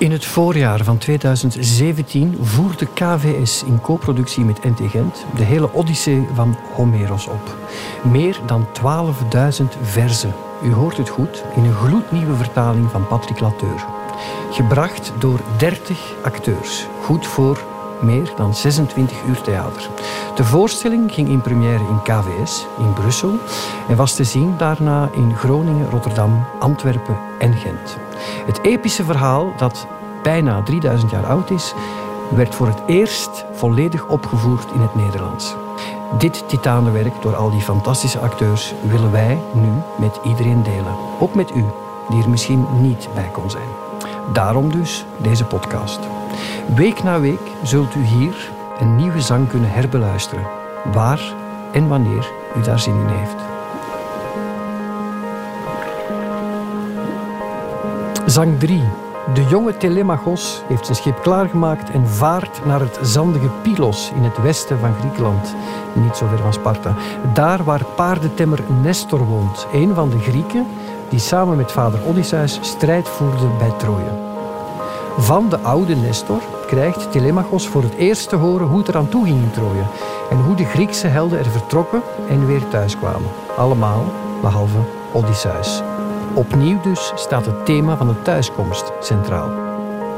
In het voorjaar van 2017 voerde KVS in co-productie met NT Gent de hele Odyssee van Homeros op. Meer dan 12.000 verzen. U hoort het goed, in een gloednieuwe vertaling van Patrick Lateur. Gebracht door 30 acteurs. Goed voor meer dan 26 uur theater. De voorstelling ging in première in KVS in Brussel en was te zien daarna in Groningen, Rotterdam, Antwerpen en Gent. Het epische verhaal, dat bijna 3000 jaar oud is, werd voor het eerst volledig opgevoerd in het Nederlands. Dit titanenwerk door al die fantastische acteurs willen wij nu met iedereen delen. Ook met u, die er misschien niet bij kon zijn. Daarom dus deze podcast. Week na week zult u hier een nieuwe zang kunnen herbeluisteren, waar en wanneer u daar zin in heeft. Zang 3. De jonge Telemachos heeft zijn schip klaargemaakt en vaart naar het zandige Pylos in het westen van Griekenland, niet zo ver van Sparta. Daar waar paardentemmer Nestor woont, een van de Grieken die samen met vader Odysseus strijd voerde bij Troje. Van de oude Nestor krijgt Telemachos voor het eerst te horen hoe het eraan toe ging in Troje en hoe de Griekse helden er vertrokken en weer thuiskwamen. Allemaal behalve Odysseus. Opnieuw dus staat het thema van de thuiskomst centraal.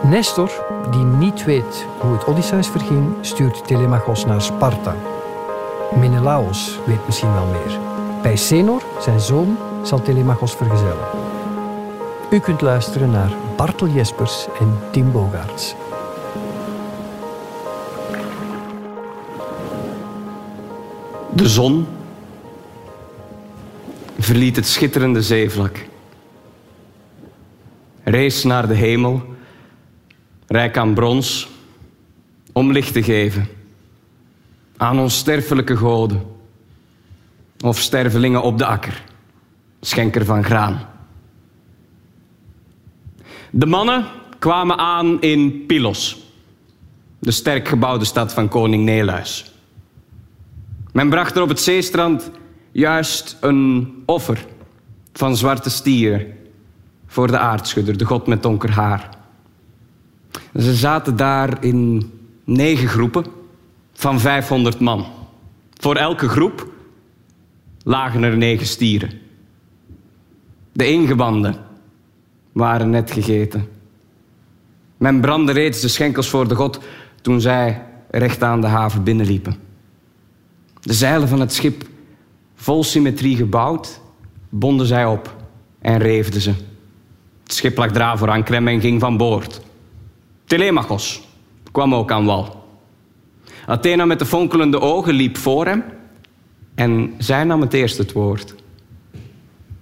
Nestor, die niet weet hoe het Odysseus verging, stuurt Telemachos naar Sparta. Menelaos weet misschien wel meer. Bij Senor, zijn zoon, zal Telemachos vergezellen. U kunt luisteren naar Bartel Jespers en Tim Bogaerts. De zon verliet het schitterende zeevlak. Rees naar de hemel, rijk aan brons, om licht te geven. Aan onsterfelijke goden. Of stervelingen op de akker, schenker van graan. De mannen kwamen aan in Pylos, de sterk gebouwde stad van koning Neluis. Men bracht er op het zeestrand juist een offer van zwarte stieren voor de aardschudder, de god met donker haar. Ze zaten daar in negen groepen van 500 man. Voor elke groep lagen er negen stieren. De ingewanden waren net gegeten. Men brandde reeds de schenkels voor de god toen zij recht aan de haven binnenliepen. De zeilen van het schip, vol symmetrie gebouwd, bonden zij op en reefden ze. Het schip lag dra voor anker en ging van boord. Telemachos kwam ook aan wal. Athena met de fonkelende ogen liep voor hem en zij nam het eerst het woord.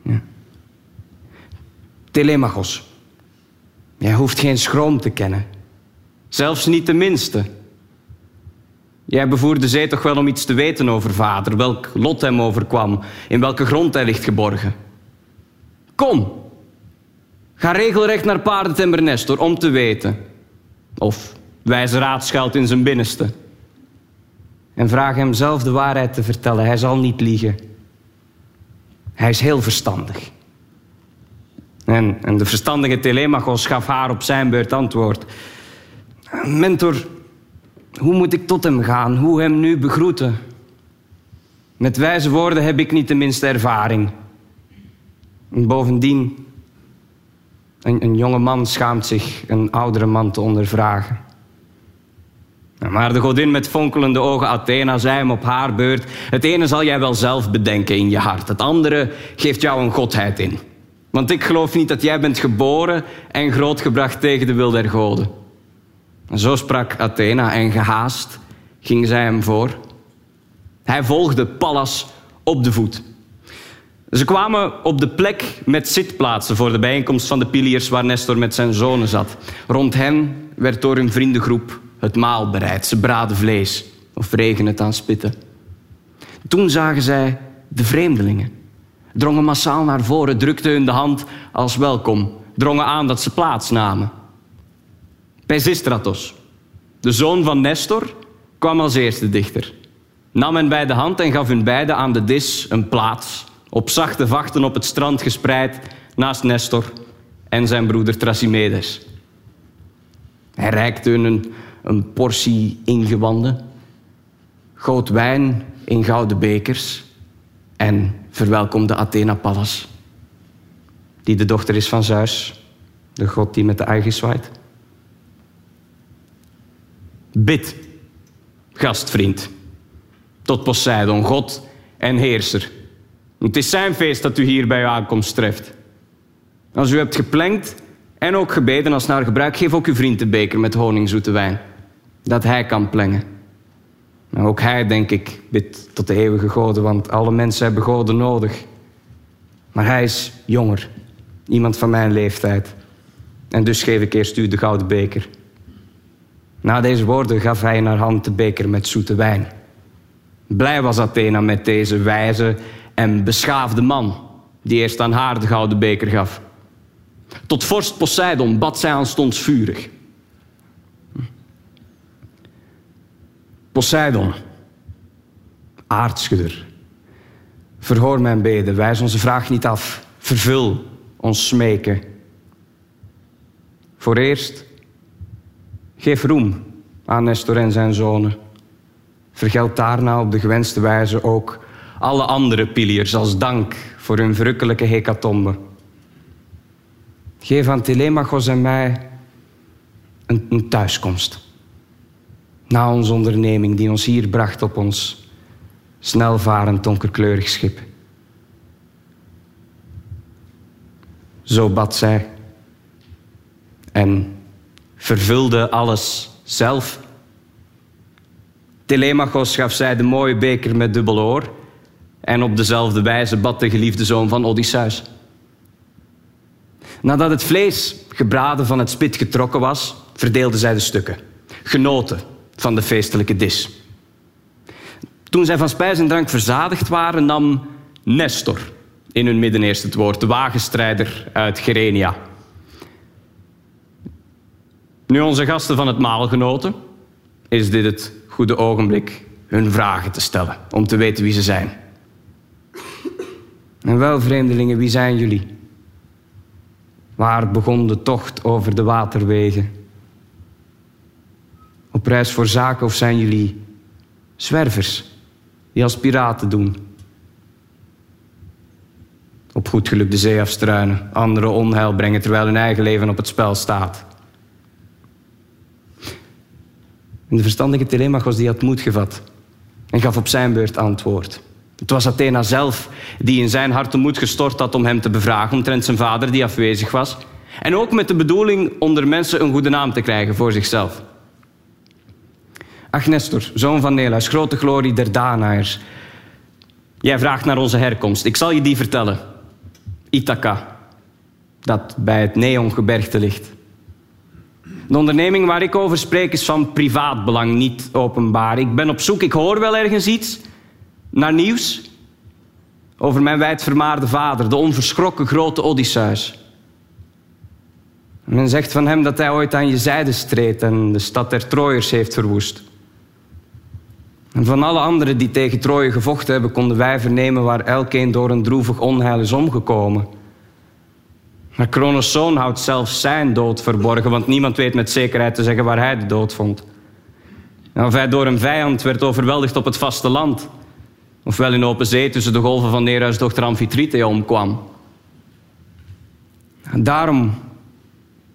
Ja. Telemachos, jij hoeft geen schroom te kennen. Zelfs niet de minste. Jij bevoert de zee toch wel om iets te weten over vader, welk lot hem overkwam, in welke grond hij ligt geborgen. Kom, ga regelrecht naar paardentemmer Nestor om te weten. Of wijze raad schuilt in zijn binnenste. En vraag hem zelf de waarheid te vertellen. Hij zal niet liegen. Hij is heel verstandig. En, en de verstandige Telemachos gaf haar op zijn beurt antwoord. Mentor, hoe moet ik tot hem gaan? Hoe hem nu begroeten? Met wijze woorden heb ik niet de minste ervaring. En bovendien, een, een jonge man schaamt zich een oudere man te ondervragen. Maar de godin met fonkelende ogen Athena zei hem op haar beurt: Het ene zal jij wel zelf bedenken in je hart, het andere geeft jou een godheid in. Want ik geloof niet dat jij bent geboren en grootgebracht tegen de wil der goden. En zo sprak Athena en gehaast ging zij hem voor. Hij volgde Pallas op de voet. Ze kwamen op de plek met zitplaatsen voor de bijeenkomst van de piliers waar Nestor met zijn zonen zat. Rond hen werd door hun vriendengroep het maal bereid. Ze braden vlees of regen het aan spitten. Toen zagen zij de vreemdelingen. Drongen massaal naar voren, drukten hun de hand als welkom. Drongen aan dat ze plaats namen. Pisistratos, de zoon van Nestor, kwam als eerste dichter. Nam hen bij de hand en gaf hun beiden aan de dis een plaats. Op zachte vachten op het strand gespreid naast Nestor en zijn broeder Thrasymedes. Hij reikte hun een, portie ingewanden, goot wijn in gouden bekers en verwelkomde Athena Pallas, die de dochter is van Zeus, de god die met de eigen zwaait. Bid, gastvriend, tot Poseidon, god en heerser. Het is zijn feest dat u hier bij uw aankomst treft. Als u hebt geplenkt en ook gebeden als naar gebruik, geef ook uw vriend de beker met honingzoete wijn. Dat hij kan plengen. Ook hij, denk ik, bidt tot de eeuwige goden, want alle mensen hebben goden nodig. Maar hij is jonger, iemand van mijn leeftijd. En dus geef ik eerst u de gouden beker. Na deze woorden gaf hij in haar hand de beker met zoete wijn. Blij was Athena met deze wijze en beschaafde man, die eerst aan haar de gouden beker gaf. Tot vorst Poseidon bad zij aanstonds vurig. Poseidon, aardschudder, verhoor mijn beden, wijs onze vraag niet af, vervul ons smeken. Voor eerst, geef roem aan Nestor en zijn zonen. Vergeld daarna op de gewenste wijze ook alle andere piliers als dank voor hun verrukkelijke hecatombe. Geef aan Telemachos en mij een, een thuiskomst. Na onze onderneming die ons hier bracht op ons snelvarend donkerkleurig schip. Zo bad zij en vervulde alles zelf. Telemachos gaf zij de mooie beker met dubbel oor en op dezelfde wijze bad de geliefde zoon van Odysseus. Nadat het vlees gebraden van het spit getrokken was, verdeelden zij de stukken, genoten van de feestelijke dis. Toen zij van spijs en drank verzadigd waren, nam Nestor in hun midden eerst het woord, de wagenstrijder uit Gerenia. Nu onze gasten van het maal genoten, is dit het goede ogenblik hun vragen te stellen, om te weten wie ze zijn. En wel, vreemdelingen, wie zijn jullie? Waar begon de tocht over de waterwegen? Op reis voor zaken of zijn jullie zwervers die als piraten doen? Op goed geluk de zee afstruinen, anderen onheil brengen terwijl hun eigen leven op het spel staat. En de verstandige Telemachos die had moed gevat en gaf op zijn beurt antwoord. Het was Athena zelf die in zijn hart de moed gestort had om hem te bevragen omtrent zijn vader die afwezig was. En ook met de bedoeling onder mensen een goede naam te krijgen voor zichzelf. Ach Nestor, zoon van Neleus, grote glorie der Danaërs. Jij vraagt naar onze herkomst. Ik zal je die vertellen. Ithaca, dat bij het Neongebergte ligt. De onderneming waar ik over spreek is van privaat belang, niet openbaar. Ik ben op zoek, ik hoor wel ergens iets, naar nieuws over mijn wijdvermaarde vader, de onverschrokken grote Odysseus. Men zegt van hem dat hij ooit aan je zijde streed en de stad der Troyers heeft verwoest. En van alle anderen die tegen Troje gevochten hebben, konden wij vernemen waar elkeen door een droevig onheil is omgekomen. Maar Kronos' zoon houdt zelfs zijn dood verborgen, want niemand weet met zekerheid te zeggen waar hij de dood vond. En of hij door een vijand werd overweldigd op het vasteland, ofwel in open zee tussen de golven van Nereus dochter Amphitrite omkwam. Daarom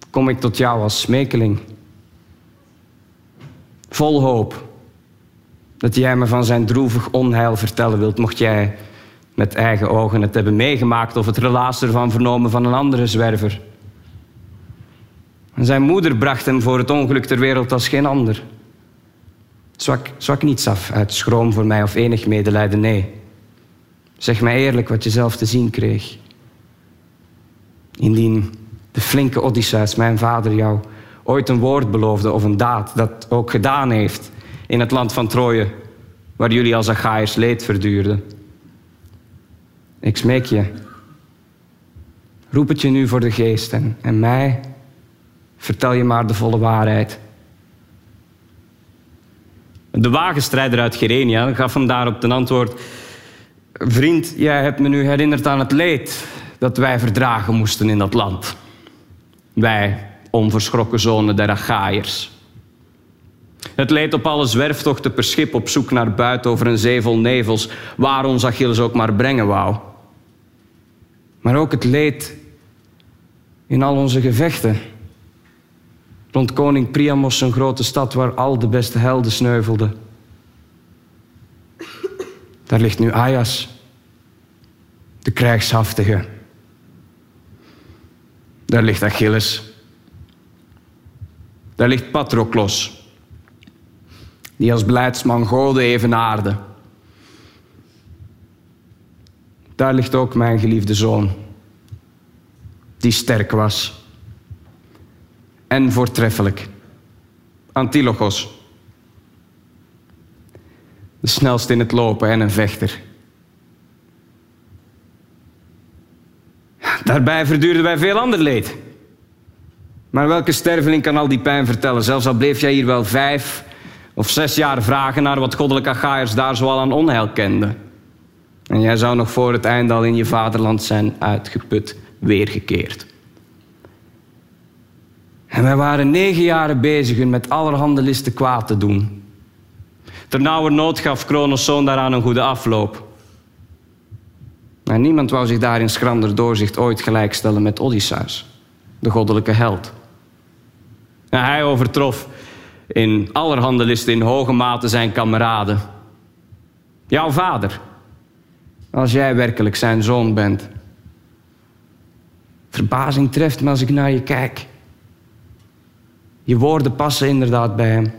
kom ik tot jou als smekeling. Vol hoop dat jij me van zijn droevig onheil vertellen wilt, mocht jij met eigen ogen het hebben meegemaakt of het relaas ervan vernomen van een andere zwerver. En zijn moeder bracht hem voor het ongeluk ter wereld als geen ander. Zwak, zwak niets af uit schroom voor mij of enig medelijden, nee. Zeg mij eerlijk wat je zelf te zien kreeg. Indien de flinke Odysseus, mijn vader, jou ooit een woord beloofde of een daad, dat ook gedaan heeft in het land van Troje, waar jullie als Achaïers leed verduurden. Ik smeek je, roep het je nu voor de geest en, en mij vertel je maar de volle waarheid. De wagenstrijder uit Gerenia gaf hem daarop ten antwoord: Vriend, jij hebt me nu herinnerd aan het leed dat wij verdragen moesten in dat land. Wij, onverschrokken zonen der Achaïers. Het leed op alle zwerftochten per schip op zoek naar buiten over een zee vol nevels, waar ons Achilles ook maar brengen wou. Maar ook het leed in al onze gevechten. Rond koning Priamos, een grote stad waar al de beste helden sneuvelden. Daar ligt nu Aias, de krijgshaftige. Daar ligt Achilles. Daar ligt Patroklos, die als beleidsman goden evenaarde. Daar ligt ook mijn geliefde zoon, die sterk was en voortreffelijk. Antilochos, de snelste in het lopen en een vechter. Daarbij verduurden wij veel ander leed. Maar welke sterveling kan al die pijn vertellen? Zelfs al bleef jij hier wel vijf of zes jaar vragen naar wat goddelijke Achaïers daar zoal aan onheil kenden. En jij zou nog voor het einde al in je vaderland zijn uitgeput, weergekeerd. En wij waren negen jaren bezig met allerhande listen kwaad te doen. Ternauwernood gaf Kronos zoon daaraan een goede afloop. Maar niemand wou zich daar in schrander doorzicht ooit gelijkstellen met Odysseus, de goddelijke held. En hij overtrof in allerhande listen in hoge mate zijn kameraden. Jouw vader, als jij werkelijk zijn zoon bent. Verbazing treft me als ik naar je kijk. Je woorden passen inderdaad bij hem.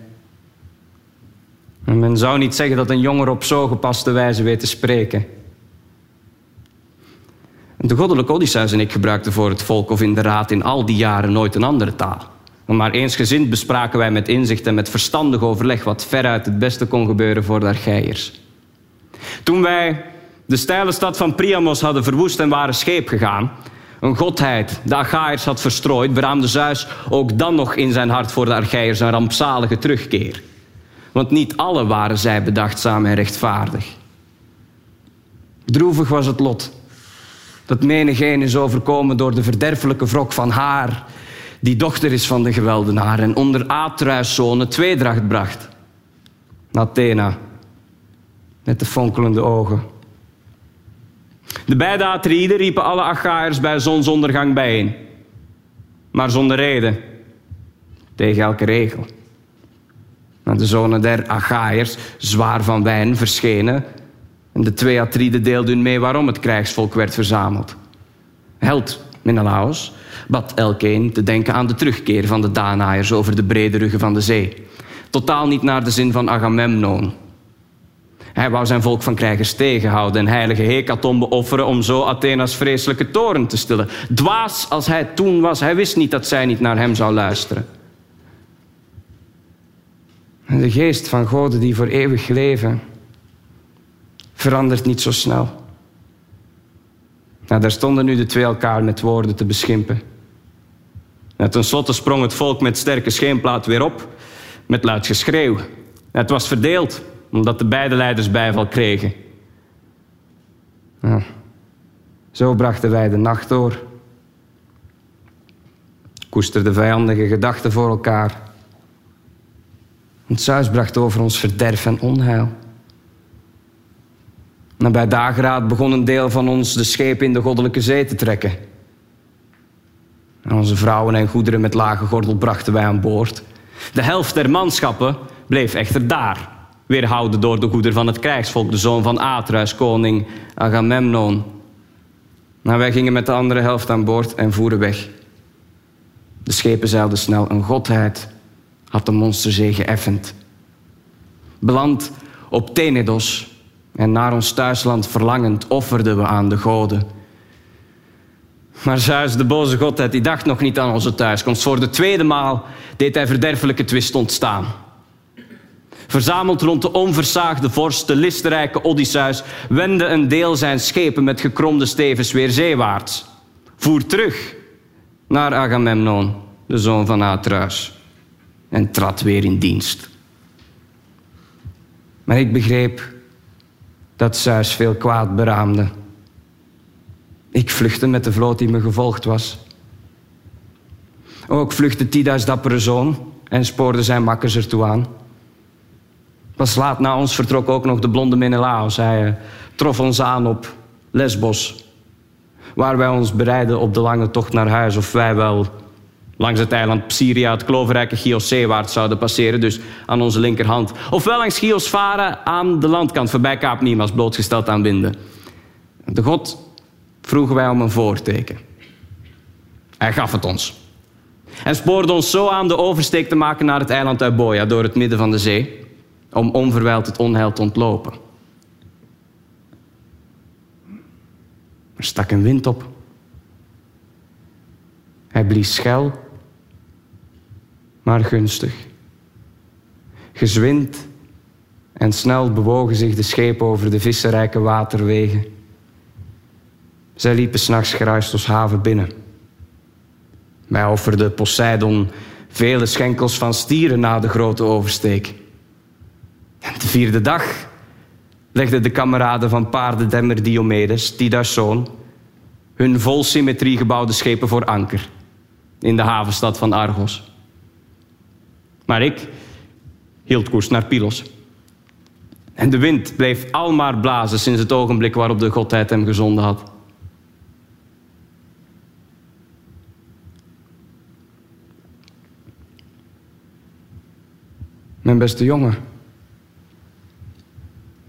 En men zou niet zeggen dat een jonger op zo gepaste wijze weet te spreken. De goddelijke Odysseus en ik gebruikten voor het volk of in de raad in al die jaren nooit een andere taal. Maar eensgezind bespraken wij met inzicht en met verstandig overleg wat veruit het beste kon gebeuren voor de Argeiërs. Toen wij de steile stad van Priamos hadden verwoest en waren scheep gegaan, een godheid de Achaïers had verstrooid, beraamde Zeus ook dan nog in zijn hart voor de Argeiërs een rampzalige terugkeer. Want niet alle waren zij bedachtzaam en rechtvaardig. Droevig was het lot dat menigeen is overkomen door de verderfelijke wrok van haar, die dochter is van de geweldenaar en onder Atreus zonen tweedracht bracht. Athena, met de fonkelende ogen. De beide Atrieden riepen alle Achaïers bij zonsondergang bijeen. Maar zonder reden. Tegen elke regel. Maar de zonen der Achaïers, zwaar van wijn, verschenen. En de twee Atrieden deelden hun mee waarom het krijgsvolk werd verzameld. Held Menelaos bad elkeen te denken aan de terugkeer van de Danaërs over de brede ruggen van de zee. Totaal niet naar de zin van Agamemnon, hij wou zijn volk van krijgers tegenhouden en heilige hecatombe offeren om zo Athena's vreselijke toren te stillen. Dwaas als hij toen was, hij wist niet dat zij niet naar hem zou luisteren. En de geest van goden die voor eeuwig leven verandert niet zo snel. Nou, daar stonden nu de twee elkaar met woorden te beschimpen. En tenslotte sprong het volk met sterke scheenplaat weer op, met luid geschreeuw. Het was verdeeld omdat de beide leiders bijval kregen. Ja. Zo brachten wij de nacht door. Koesterden vijandige gedachten voor elkaar. Het Zeus bracht over ons verderf en onheil. En bij dageraad begon een deel van ons de schepen in de goddelijke zee te trekken. En onze vrouwen en goederen met lage gordel brachten wij aan boord. De helft der manschappen bleef echter daar weerhouden door de goeder van het krijgsvolk, de zoon van Atreus, koning Agamemnon. Maar wij gingen met de andere helft aan boord en voeren weg. De schepen zeilden snel. Een godheid had de monsterzee geëffend. Beland op Tenedos en naar ons thuisland verlangend offerden we aan de goden. Maar Zeus, de boze godheid, die dacht nog niet aan onze thuiskomst. Voor de tweede maal deed hij verderfelijke twist ontstaan. Verzameld rond de onversaagde vorst, de listerrijke Odysseus, wendde een deel zijn schepen met gekromde stevens weer zeewaarts. Voer terug naar Agamemnon, de zoon van Atreus, en trad weer in dienst. Maar ik begreep dat Zeus veel kwaad beraamde. Ik vluchtte met de vloot die me gevolgd was. Ook vluchtte Tida's dappere zoon en spoorde zijn makkers ertoe aan. Pas laat na ons vertrok ook nog de blonde Menelaos. Hij uh, trof ons aan op Lesbos, waar wij ons bereiden op de lange tocht naar huis, of wij wel langs het eiland Psyria het kloverrijke Chios zouden passeren, dus aan onze linkerhand. Ofwel langs Chios varen aan de landkant voorbij Kaap Nimas, blootgesteld aan winden. De god vroegen wij om een voorteken. Hij gaf het ons. En spoorde ons zo aan de oversteek te maken naar het eiland Euboea door het midden van de zee, om onverwijld het onheil te ontlopen. Er stak een wind op. Hij blies schel, maar gunstig. Gezwind en snel bewogen zich de schepen over de vissenrijke waterwegen. Zij liepen s'nachts Geruistos haven binnen. Wij offerden Poseidon vele schenkels van stieren na de grote oversteek. De vierde dag legden de kameraden van paardendemmer Diomedes, Tida's zoon, hun vol symmetrie gebouwde schepen voor anker in de havenstad van Argos. Maar ik hield koers naar Pylos. En de wind bleef almaar blazen sinds het ogenblik waarop de godheid hem gezonden had. Mijn beste jongen.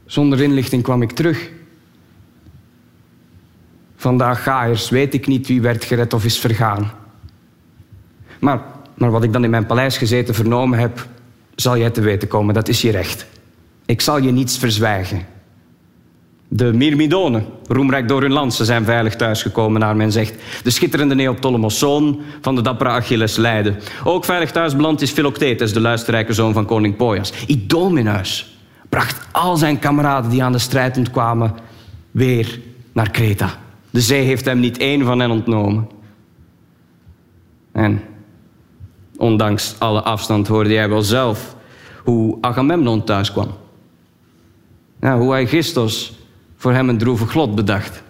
Zonder inlichting kwam ik terug. Vandaag Gaaiers weet ik niet wie werd gered of is vergaan. Maar, maar wat ik dan in mijn paleis gezeten vernomen heb, zal jij te weten komen. Dat is je recht. Ik zal je niets verzwijgen. De Myrmidonen, roemrijk door hun land, ze zijn veilig thuisgekomen, naar men zegt. De schitterende Neoptolemus, zoon van de dappere Achilles, leidde. Ook veilig thuis beland is Philoctetes, de luisterrijke zoon van koning Poias. Idomeneus bracht al zijn kameraden die aan de strijd ontkwamen weer naar Kreta. De zee heeft hem niet één van hen ontnomen. En ondanks alle afstand hoorde jij wel zelf hoe Agamemnon thuis kwam. Ja, hoe hij Gistos voor hem een droevig lot bedacht.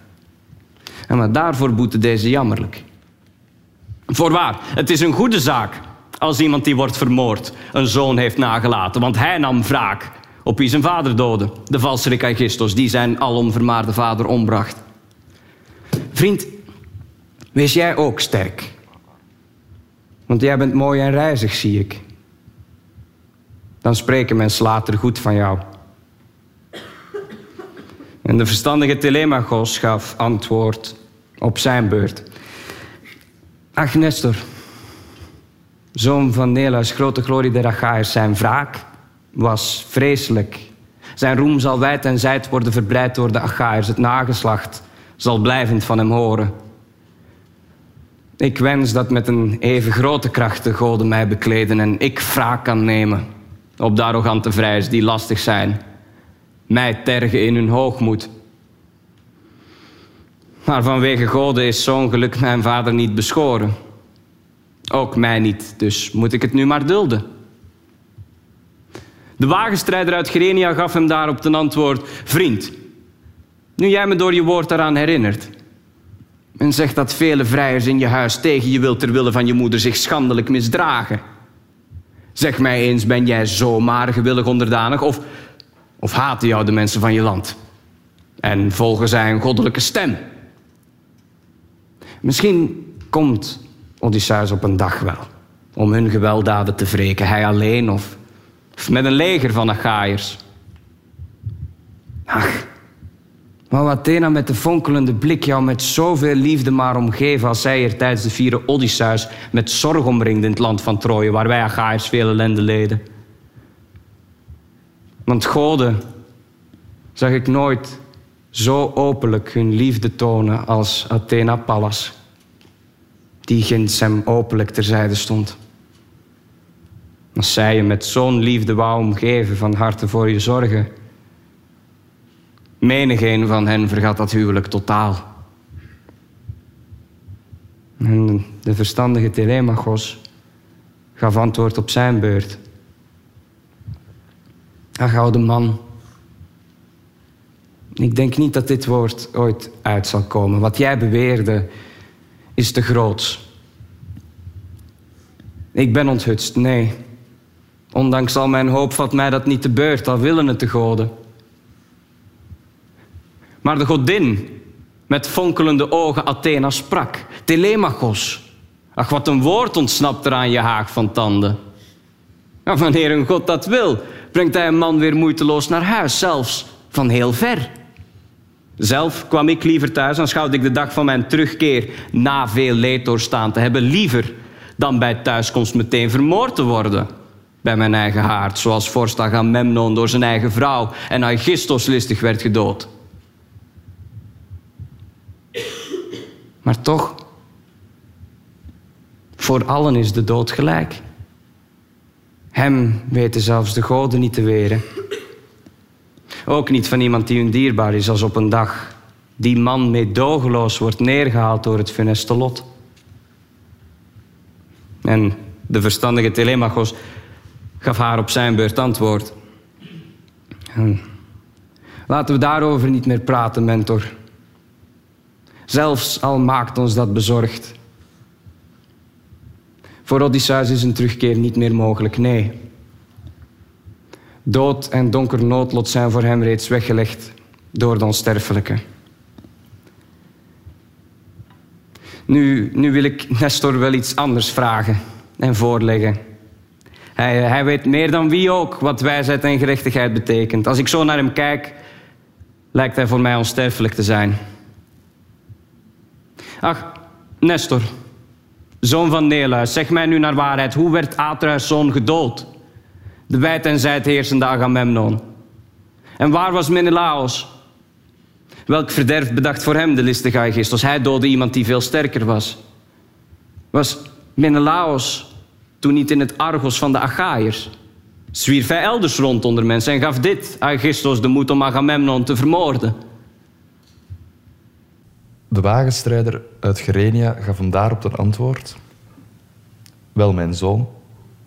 En maar daarvoor boete deze jammerlijk. Voorwaar, het is een goede zaak als iemand die wordt vermoord een zoon heeft nagelaten, want hij nam wraak op wie zijn vader doodde, de valserik Aegistos, die zijn alomvermaarde vader ombracht. Vriend, wees jij ook sterk. Want jij bent mooi en reizig, zie ik. Dan spreken mensen later goed van jou. En de verstandige Telemachos gaf antwoord op zijn beurt. Ach, zoon van Nela's grote glorie der Achaïers, zijn wraak was vreselijk. Zijn roem zal wijd en zijd worden verbreid door de Achaïers. Het nageslacht zal blijvend van hem horen. Ik wens dat met een even grote kracht de goden mij bekleden en ik wraak kan nemen op de arrogante vrijers die lastig zijn mij tergen in hun hoogmoed. Maar vanwege goden is zo'n geluk mijn vader niet beschoren. Ook mij niet, dus moet ik het nu maar dulden. De wagenstrijder uit Gerenia gaf hem daarop ten antwoord: Vriend, nu jij me door je woord daaraan herinnert. En zegt dat vele vrijers in je huis tegen je wil ter wille van je moeder zich schandelijk misdragen. Zeg mij eens, ben jij zomaar gewillig onderdanig of of haten jou de mensen van je land? En volgen zij een goddelijke stem? Misschien komt Odysseus op een dag wel om hun gewelddaden te wreken. Hij alleen of, met een leger van Achaïers. Ach, wou Athena met de fonkelende blik jou met zoveel liefde maar omgeven als zij er tijdens de vierde Odysseus met zorg omringde in het land van Troje, waar wij Achaïers veel ellende leden. Want goden zag ik nooit zo openlijk hun liefde tonen als Athena Pallas, die ginds hem openlijk terzijde stond. Als zij je met zo'n liefde wou omgeven, van harte voor je zorgen. Menigeen van hen vergat dat huwelijk totaal. En de verstandige Telemachos gaf antwoord op zijn beurt. Ach, oude man. Ik denk niet dat dit woord ooit uit zal komen. Wat jij beweerde is te groot. Ik ben onthutst, nee. Ondanks al mijn hoop valt mij dat niet te beurt, al willen het de goden. Maar de godin met fonkelende ogen Athena sprak. Telemachos. Ach, wat een woord ontsnapt er aan je haag van tanden. Maar wanneer een god dat wil, brengt hij een man weer moeiteloos naar huis, zelfs van heel ver. Zelf kwam ik liever thuis en schouwde ik de dag van mijn terugkeer na veel leed doorstaan te hebben liever dan bij thuiskomst meteen vermoord te worden bij mijn eigen haard, zoals vorst Agamemnon door zijn eigen vrouw en Aegisthos listig werd gedood. Maar toch, voor allen is de dood gelijk. Hem weten zelfs de goden niet te weren. Ook niet van iemand die hun dierbaar is als op een dag die man meedogenloos wordt neergehaald door het funeste lot. En de verstandige Telemachos gaf haar op zijn beurt antwoord. Laten we daarover niet meer praten, mentor. Zelfs al maakt ons dat bezorgd. Voor Odysseus is een terugkeer niet meer mogelijk, nee. Dood en donker noodlot zijn voor hem reeds weggelegd door de onsterfelijke. Nu, nu wil ik Nestor wel iets anders vragen en voorleggen. Hij, hij weet meer dan wie ook wat wijsheid en gerechtigheid betekent. Als ik zo naar hem kijk, lijkt hij voor mij onsterfelijk te zijn. Ach, Nestor, zoon van Neleus, zeg mij nu naar waarheid. Hoe werd Atreus' zoon gedood? De wijd en zijd heersende Agamemnon. En waar was Menelaos? Welk verderf bedacht voor hem de listige Aegisthos? Hij doodde iemand die veel sterker was. Was Menelaos toen niet in het Argos van de Achaïers? Zwierf hij elders rond onder mensen en gaf dit Aegisthos de moed om Agamemnon te vermoorden? De wagenstrijder uit Gerenia gaf hem daarop ten antwoord. Wel, mijn zoon,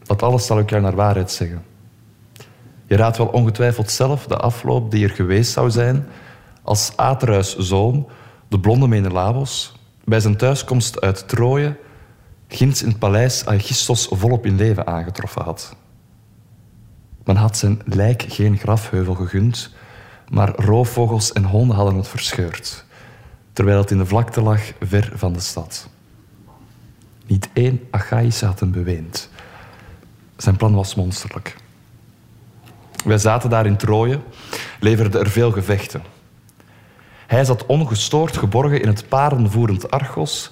dat alles zal ik jou naar waarheid zeggen. Je raadt wel ongetwijfeld zelf de afloop die er geweest zou zijn als Atreus' zoon, de blonde Menelaos, bij zijn thuiskomst uit Troje ginds in het paleis Aegisthos volop in leven aangetroffen had. Men had zijn lijk geen grafheuvel gegund, maar roofvogels en honden hadden het verscheurd, terwijl het in de vlakte lag ver van de stad. Niet één Achaïsche had hem beweend. Zijn plan was monsterlijk. Wij zaten daar in Troje, leverden er veel gevechten. Hij zat ongestoord geborgen in het parenvoerend Argos,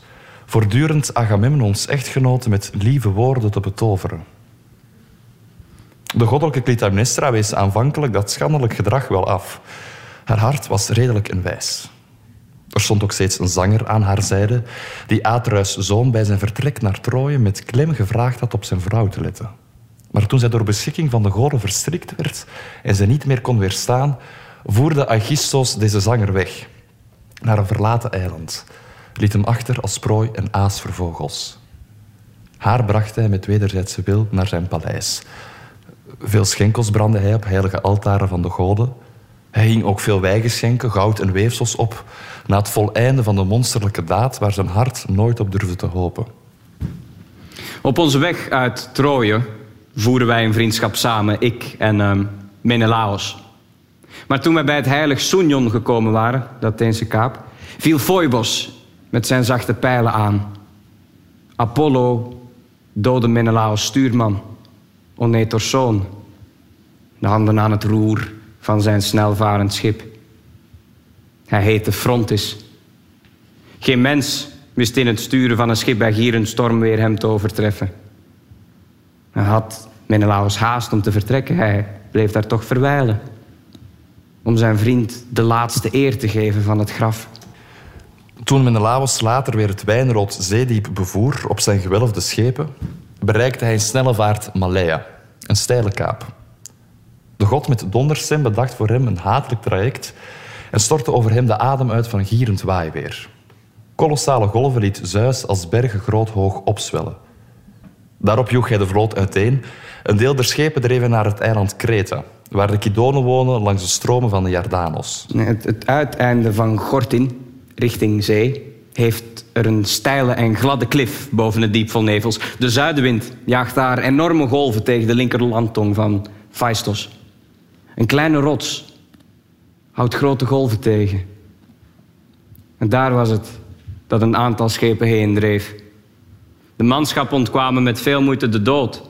voortdurend Agamemnons echtgenote met lieve woorden te betoveren. De goddelijke Clytemnestra wees aanvankelijk dat schandelijk gedrag wel af. Haar hart was redelijk en wijs. Er stond ook steeds een zanger aan haar zijde die Atreus' zoon bij zijn vertrek naar Troje met klem gevraagd had op zijn vrouw te letten. Maar toen zij door beschikking van de goden verstrikt werd en ze niet meer kon weerstaan, voerde Aegisthos deze zanger weg naar een verlaten eiland, liet hem achter als prooi en aas voor vogels. Haar bracht hij met wederzijdse wil naar zijn paleis. Veel schenkels brandde hij op heilige altaren van de goden. Hij hing ook veel wijgeschenken, goud en weefsels op, na het voleinde van de monsterlijke daad waar zijn hart nooit op durfde te hopen. Op onze weg uit Troje voeren wij een vriendschap samen, ik en uh, Menelaos. Maar toen wij bij het heilig Soenion gekomen waren, dat Atheense kaap, viel Phoebos met zijn zachte pijlen aan. Apollo doodde Menelaos stuurman, Onetors zoon, de handen aan het roer van zijn snelvarend schip. Hij heette Frontis. Geen mens wist in het sturen van een schip bij gierend stormweer hem te overtreffen. Hij had Menelaos haast om te vertrekken. Hij bleef daar toch verwijlen. Om zijn vriend de laatste eer te geven van het graf. Toen Menelaos later weer het wijnrood zeediep bevoer op zijn gewelfde schepen, bereikte hij in snelle vaart Malea, een steile kaap. De god met donderstem bedacht voor hem een hatelijk traject en stortte over hem de adem uit van gierend waaiweer. Kolossale golven liet Zeus als bergen groot hoog opzwellen. Daarop joeg hij de vloot uiteen. Een deel der schepen dreven naar het eiland Kreta, waar de Kidonen wonen langs de stromen van de Jardanos. Het, het uiteinde van Gortin, richting zee, heeft er een steile en gladde klif boven het diep vol nevels. De zuidenwind jaagt daar enorme golven tegen de linkerlandtong van Phaistos. Een kleine rots houdt grote golven tegen. En daar was het dat een aantal schepen heen dreef. De manschap ontkwamen met veel moeite de dood.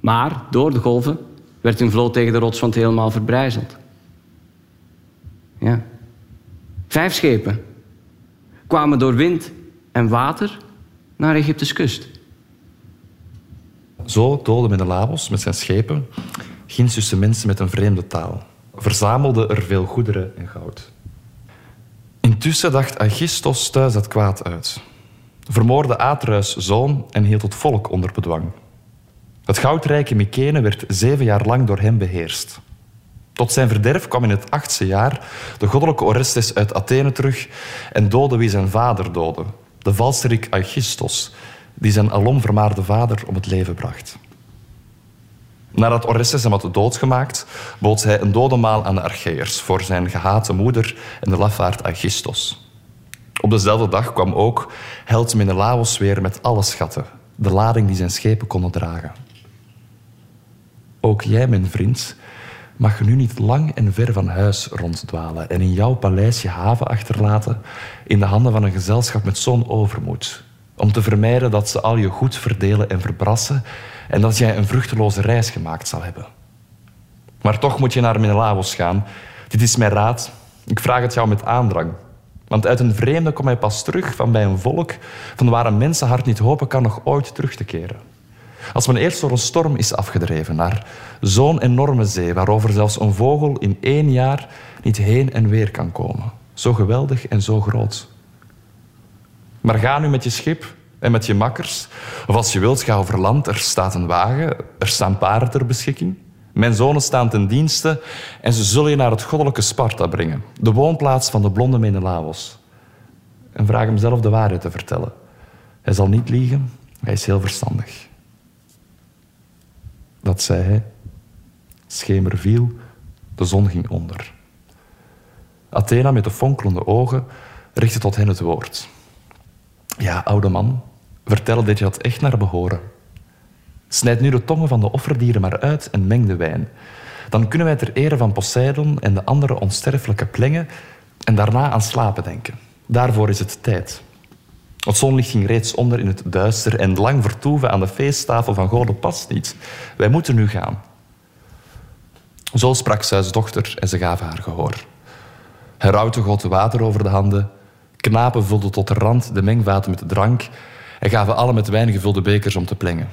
Maar door de golven werd hun vloot tegen de rotswand helemaal verbrijzeld. Ja. Vijf schepen kwamen door wind en water naar Egyptes kust. Zo doodde Menelaos met zijn schepen ginds tussen mensen met een vreemde taal. Verzamelde er veel goederen en goud. Intussen dacht Agistos thuis het kwaad uit. Vermoorde Atreus zoon en hield het volk onder bedwang. Het goudrijke Mykene werd zeven jaar lang door hem beheerst. Tot zijn verderf kwam in het achtste jaar de goddelijke Orestes uit Athene terug en doodde wie zijn vader doodde, de valstrik Aegistos, die zijn alom vermaarde vader om het leven bracht. Nadat Orestes hem had doodgemaakt, bood hij een dodemaal aan de Archeërs voor zijn gehate moeder en de lafaard Aegistos. Op dezelfde dag kwam ook held Menelaos weer met alle schatten, de lading die zijn schepen konden dragen. Ook jij, mijn vriend, mag je nu niet lang en ver van huis ronddwalen en in jouw paleis je haven achterlaten in de handen van een gezelschap met zo'n overmoed, om te vermijden dat ze al je goed verdelen en verbrassen en dat jij een vruchteloze reis gemaakt zal hebben. Maar toch moet je naar Menelaos gaan. Dit is mijn raad. Ik vraag het jou met aandrang. Want uit een vreemde kom hij pas terug van bij een volk van waar een mensenhart niet hopen kan nog ooit terug te keren. Als men eerst door een storm is afgedreven naar zo'n enorme zee, waarover zelfs een vogel in één jaar niet heen en weer kan komen. Zo geweldig en zo groot. Maar ga nu met je schip en met je makkers, of als je wilt, ga over land. Er staat een wagen, er staan paarden ter beschikking. Mijn zonen staan ten dienste en ze zullen je naar het goddelijke Sparta brengen, de woonplaats van de blonde Menelaos. En vraag hem zelf de waarheid te vertellen. Hij zal niet liegen, hij is heel verstandig. Dat zei hij. Schemer viel, de zon ging onder. Athena met de fonkelende ogen richtte tot hen het woord. Ja, oude man, vertel dit je had echt naar behoren. Snijd nu de tongen van de offerdieren maar uit en meng de wijn. Dan kunnen wij ter ere van Poseidon en de andere onsterfelijke plengen en daarna aan slapen denken. Daarvoor is het tijd. Het zonlicht ging reeds onder in het duister en lang vertoeven aan de feesttafel van Gode past niet. Wij moeten nu gaan. Zo sprak Zeus dochter en ze gaven haar gehoor. Herauten goot water over de handen. Knapen vulden tot de rand de mengvaten met drank en gaven alle met wijn gevulde bekers om te plengen.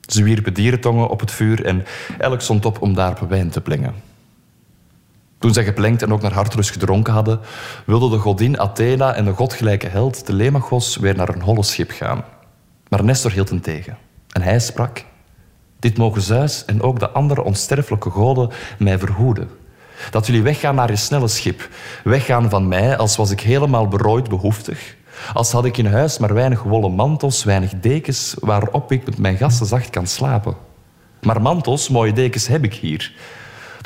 Ze wierpen dierentongen op het vuur en elk stond op om daarop wijn te plengen. Toen zij geplengd en ook naar hartelust gedronken hadden, wilden de godin Athena en de godgelijke held Telemachos weer naar een holle schip gaan. Maar Nestor hield hen tegen. En hij sprak: Dit mogen Zeus en ook de andere onsterfelijke goden mij verhoeden. Dat jullie weggaan naar je snelle schip. Weggaan van mij als was ik helemaal berooid behoeftig. Als had ik in huis maar weinig wollen mantels, weinig dekens waarop ik met mijn gasten zacht kan slapen. Maar mantels, mooie dekens heb ik hier.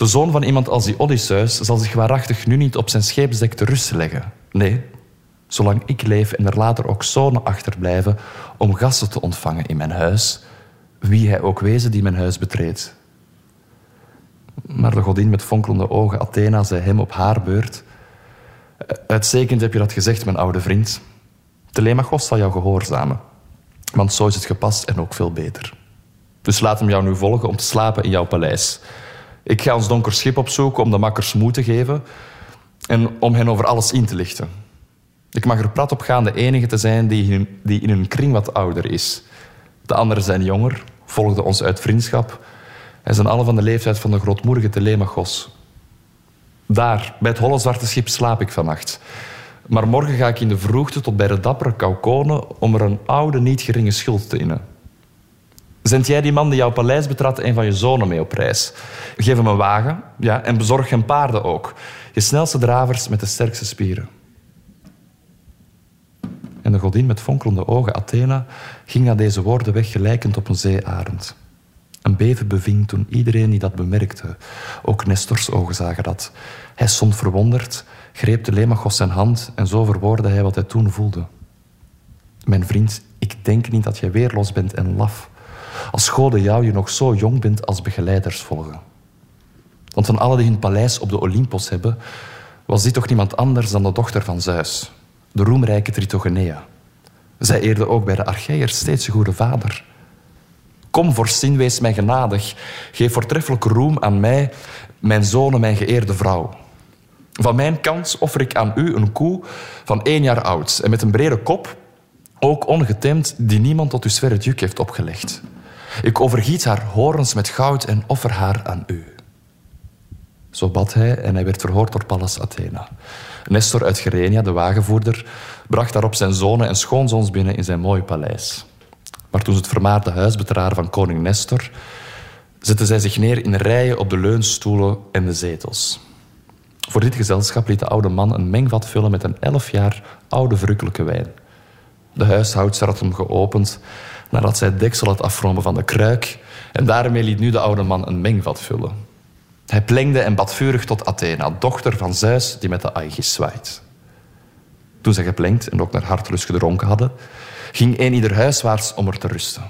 De zoon van iemand als die Odysseus zal zich waarachtig nu niet op zijn scheepsdek te rust leggen. Nee, zolang ik leef en er later ook zonen achterblijven om gasten te ontvangen in mijn huis, wie hij ook wezen die mijn huis betreedt. Maar de godin met fonkelende ogen, Athena, zei hem op haar beurt... Uitstekend heb je dat gezegd, mijn oude vriend. Telemachos zal jou gehoorzamen. Want zo is het gepast en ook veel beter. Dus laat hem jou nu volgen om te slapen in jouw paleis. Ik ga ons donker schip opzoeken om de makkers moed te geven en om hen over alles in te lichten. Ik mag er prat op gaan de enige te zijn die in, die in hun kring wat ouder is. De anderen zijn jonger, volgden ons uit vriendschap en zijn alle van de leeftijd van de grootmoedige Telemachos. Daar, bij het holle zwarte schip, slaap ik vannacht. Maar morgen ga ik in de vroegte tot bij de dappere Kaukonen om er een oude, niet geringe schuld te innen. Zend jij die man die jouw paleis betrad een van je zonen mee op reis? Geef hem een wagen ja, en bezorg hem paarden ook. Je snelste dravers met de sterkste spieren. En de godin met fonkelende ogen, Athena, ging naar deze woorden weg gelijkend op een zeearend. Een beven beving toen iedereen die dat bemerkte. Ook Nestors ogen zagen dat. Hij stond verwonderd, greep Telemachos zijn hand en zo verwoordde hij wat hij toen voelde. Mijn vriend, ik denk niet dat jij weerloos bent en laf. Als goden jou je nog zo jong bent als begeleiders volgen. Want van alle die hun paleis op de Olympos hebben, was dit toch niemand anders dan de dochter van Zeus, de roemrijke Tritogenea. Zij eerde ook bij de Archeiërs steeds een goede vader. Kom, vorstin, wees mij genadig. Geef voortreffelijke roem aan mij, mijn zoon en mijn geëerde vrouw. Van mijn kant offer ik aan u een koe van één jaar oud en met een brede kop, ook ongetemd, die niemand tot uw zwerre juk heeft opgelegd. Ik overgiet haar horens met goud en offer haar aan u. Zo bad hij en hij werd verhoord door Pallas Athena. Nestor uit Gerenia, de wagenvoerder, bracht daarop zijn zonen en schoonzoons binnen in zijn mooi paleis. Maar toen ze het vermaarde huis betraden van koning Nestor, zetten zij zich neer in rijen op de leunstoelen en de zetels. Voor dit gezelschap liet de oude man een mengvat vullen met een elf jaar oude verrukkelijke wijn. De huishoudster had hem geopend nadat zij het deksel had afgenomen van de kruik en daarmee liet nu de oude man een mengvat vullen. Hij plengde en bad vurig tot Athena, dochter van Zeus die met de Aegis zwaait. Toen ze geplengd en ook naar hartelust gedronken hadden, ging een ieder huiswaarts om er te rusten.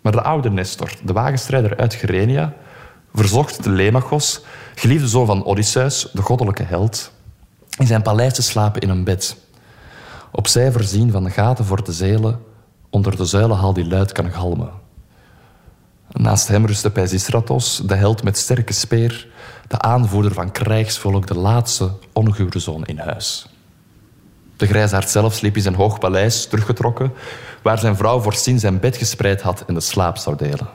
Maar de oude Nestor, de wagenstrijder uit Gerenia, verzocht Telemachos, geliefde zoon van Odysseus, de goddelijke held, in zijn paleis te slapen in een bed. Opzij voorzien van gaten voor de zelen, onder de zuilenhal die luid kan galmen. Naast hem rustte Pisistratos, de held met sterke speer, de aanvoerder van krijgsvolk, de laatste ongure zoon in huis. De grijsaard zelf sliep in zijn hoog paleis, teruggetrokken, waar zijn vrouw voorzien zijn bed gespreid had en de slaap zou delen.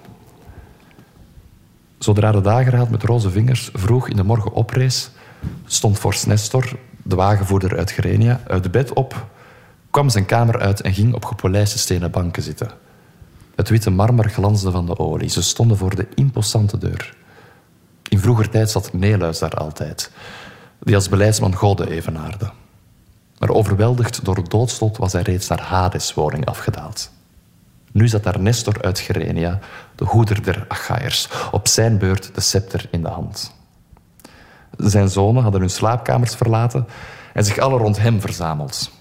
Zodra de dageraad met roze vingers vroeg in de morgen oprees, stond vorst Nestor, de wagenvoerder uit Gerenia, uit bed op, kwam zijn kamer uit en ging op gepolijste stenen banken zitten. Het witte marmer glansde van de olie. Ze stonden voor de imposante deur. In vroeger tijd zat Neluis daar altijd, die als beleidsman goden evenaarde. Maar overweldigd door het doodslot was hij reeds naar Hades' woning afgedaald. Nu zat daar Nestor uit Gerenia, de hoeder der Achaïers, op zijn beurt de scepter in de hand. Zijn zonen hadden hun slaapkamers verlaten en zich alle rond hem verzameld.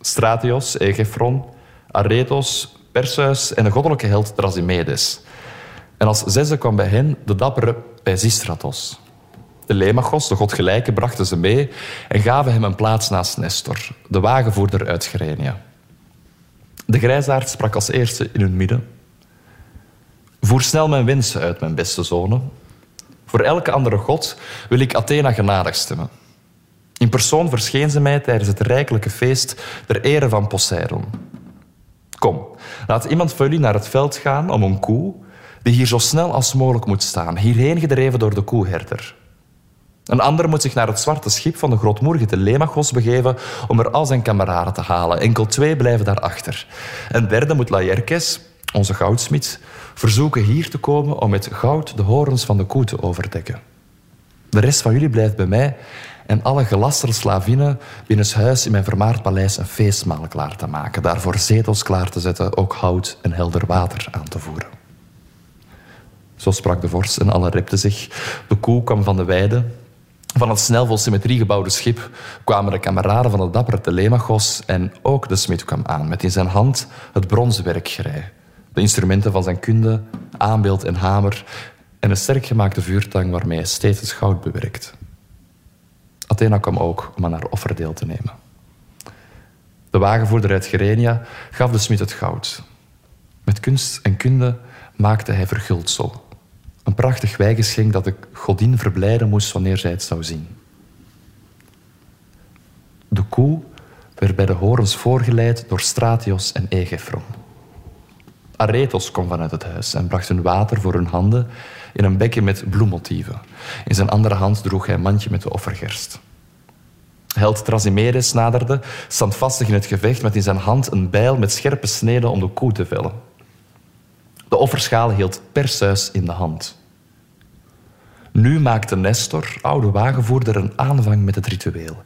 Stratios, Egefron, Aretos, Perseus en de goddelijke held Trasimedes. En als zesde kwam bij hen de dappere Pisistratos. De Lemachos, de godgelijke, brachten ze mee en gaven hem een plaats naast Nestor, de wagenvoerder uit Gerenia. De grijsaard sprak als eerste in hun midden. Voer snel mijn wensen uit, mijn beste zonen. Voor elke andere god wil ik Athena genadig stemmen. In persoon verscheen ze mij tijdens het rijkelijke feest ter ere van Poseidon. Kom, laat iemand van jullie naar het veld gaan om een koe die hier zo snel als mogelijk moet staan, hierheen gedreven door de koeherder. Een ander moet zich naar het zwarte schip van de grootmoedige Telemachos begeven om er al zijn kameraden te halen. Enkel twee blijven daarachter. Een derde moet Laerkes, onze goudsmid, verzoeken hier te komen om met goud de horens van de koe te overdekken. De rest van jullie blijft bij mij en alle gelasterde slavinnen binnen huis in mijn vermaard paleis een feestmaal klaar te maken. Daarvoor zetels klaar te zetten, ook hout en helder water aan te voeren. Zo sprak de vorst en alle repten zich. De koe kwam van de weide. Van het snel vol symmetrie gebouwde schip kwamen de kameraden van de dappere Telemachos en ook de smid kwam aan met in zijn hand het bronzen werkgerei. De instrumenten van zijn kunde, aanbeeld en hamer en een sterk gemaakte vuurtang waarmee hij steeds het goud bewerkt. Athena kwam ook om aan haar offer deel te nemen. De wagenvoerder uit Gerenia gaf de smid het goud. Met kunst en kunde maakte hij verguldsel. Een prachtig wijgeschenk dat de godin verblijden moest wanneer zij het zou zien. De koe werd bij de horens voorgeleid door Stratios en Egefron. Aretos kwam vanuit het huis en bracht hun water voor hun handen in een bekken met bloemmotieven. In zijn andere hand droeg hij een mandje met de offergerst. Held Trasimedes naderde, standvastig in het gevecht, met in zijn hand een bijl met scherpe sneden om de koe te vellen. De offerschaal hield Perseus in de hand. Nu maakte Nestor, oude wagenvoerder, een aanvang met het ritueel.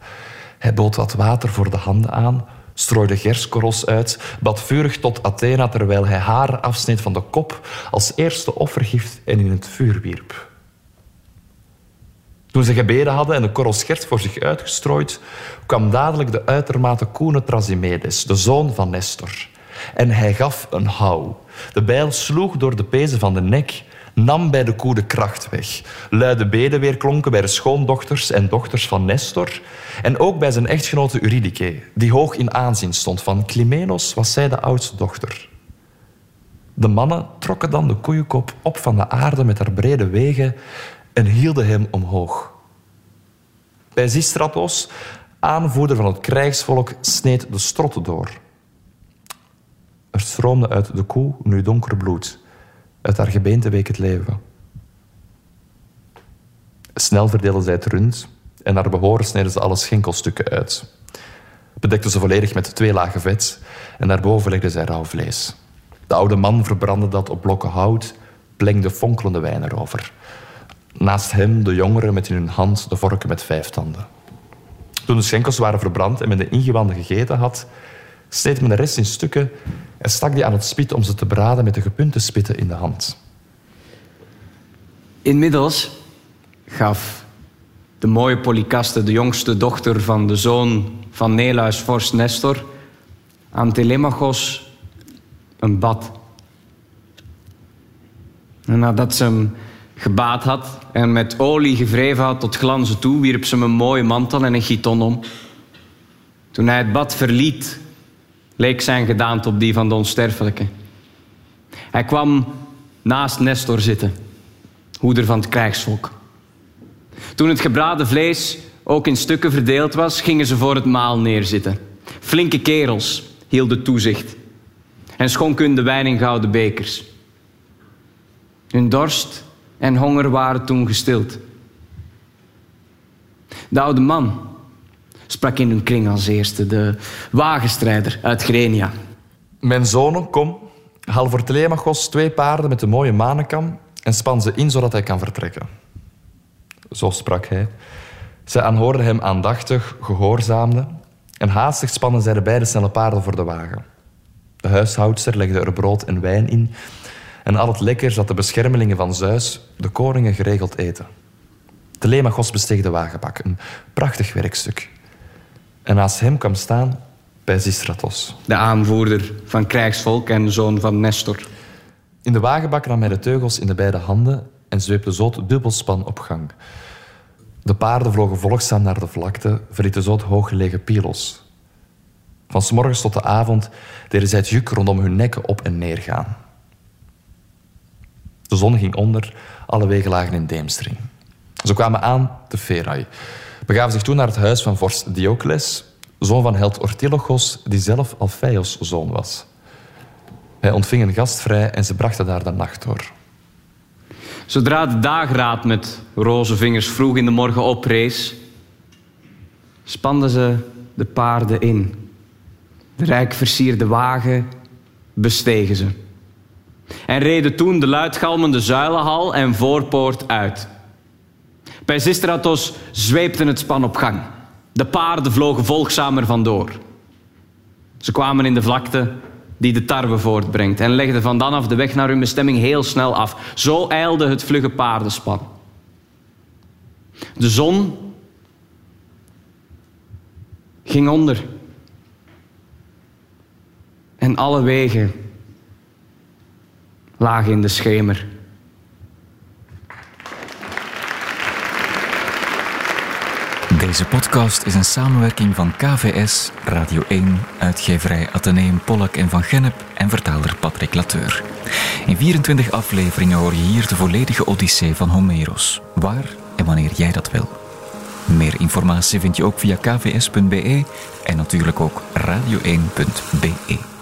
Hij bood wat water voor de handen aan, strooide gerskorrels uit, bad vurig tot Athena terwijl hij haar afsneed van de kop als eerste offergift en in het vuur wierp. Toen ze gebeden hadden en de korrels gert voor zich uitgestrooid, kwam dadelijk de uitermate koene Trasimedes, de zoon van Nestor. En hij gaf een houw. De bijl sloeg door de pezen van de nek, nam bij de koe de kracht weg. Luide beden weer klonken bij de schoondochters en dochters van Nestor en ook bij zijn echtgenote Eurydice, die hoog in aanzien stond. Van Clymenos was zij de oudste dochter. De mannen trokken dan de koeienkop op van de aarde met haar brede wegen en hielden hem omhoog. Bij Zistratos, aanvoerder van het krijgsvolk, sneed de strotten door. Er stroomde uit de koe nu donker bloed. Uit haar gebeente week het leven. Snel verdeelden zij het rund en naar behoren sneden ze alle schenkelstukken uit. Bedekten ze volledig met twee lagen vet en daarboven legden zij rauw vlees. De oude man verbrandde dat op blokken hout, plengde fonkelende wijn erover. Naast hem de jongeren met in hun hand de vorken met vijf tanden. Toen de schenkels waren verbrand en men de ingewanden gegeten had, sneed men de rest in stukken en stak die aan het spit om ze te braden met de gepunte spitten in de hand. Inmiddels gaf de mooie Polycaste, de jongste dochter van de zoon van Neleus vorst Nestor, aan Telemachos een bad. En nadat ze hem gebaat had en met olie gewreven had tot glanzen toe, wierp ze hem een mooie mantel en een giton om. Toen hij het bad verliet, leek zijn gedaante op die van de onsterfelijke. Hij kwam naast Nestor zitten, hoeder van het krijgsvolk. Toen het gebraden vlees ook in stukken verdeeld was, gingen ze voor het maal neerzitten. Flinke kerels hielden toezicht en schonken de wijn in gouden bekers. Hun dorst en honger waren toen gestild. De oude man sprak in hun kring als eerste, de wagenstrijder uit Grenia. Mijn zonen, kom, haal voor Telemachos twee paarden met een mooie manenkam en span ze in zodat hij kan vertrekken. Zo sprak hij. Zij aanhoorden hem aandachtig, gehoorzaamden en haastig spannen zij de beide snelle paarden voor de wagen. De huishoudster legde er brood en wijn in en al het lekkers dat de beschermelingen van Zeus de koningen geregeld eten. Telemachos besteeg de wagenbak, een prachtig werkstuk. En naast hem kwam staan Pisistratos. De aanvoerder van krijgsvolk en zoon van Nestor. In de wagenbak nam hij de teugels in de beide handen en zweepte zo het dubbelspan op gang. De paarden vlogen volgzaam naar de vlakte, verlieten zo het hooggelegen Pylos. Van s morgens tot de avond deden zij het juk rondom hun nekken op en neer gaan. De zon ging onder, alle wegen lagen in deemstring. Ze kwamen aan te Ferai, begaven zich toen naar het huis van vorst Diocles, zoon van held Ortilochos, die zelf Alpheus zoon was. Hij ontving een gastvrij en ze brachten daar de nacht door. Zodra de dageraad met roze vingers vroeg in de morgen oprees, spanden ze de paarden in. De rijk versierde wagen bestegen ze. En reden toen de luidgalmende zuilenhal en voorpoort uit. Bij Zistratos zweepte het span op gang. De paarden vlogen volgzamer vandoor. Ze kwamen in de vlakte die de tarwe voortbrengt en legden van dan af de weg naar hun bestemming heel snel af. Zo eilde het vlugge paardenspan. De zon ging onder. En alle wegen lagen in de schemer. Deze podcast is een samenwerking van KVS, Radio 1, uitgeverij Atheneum Pollak en Van Gennep en vertaler Patrick Lateur. In 24 afleveringen hoor je hier de volledige odyssee van Homeros, waar en wanneer jij dat wil. Meer informatie vind je ook via kvs.be en natuurlijk ook radio1.be.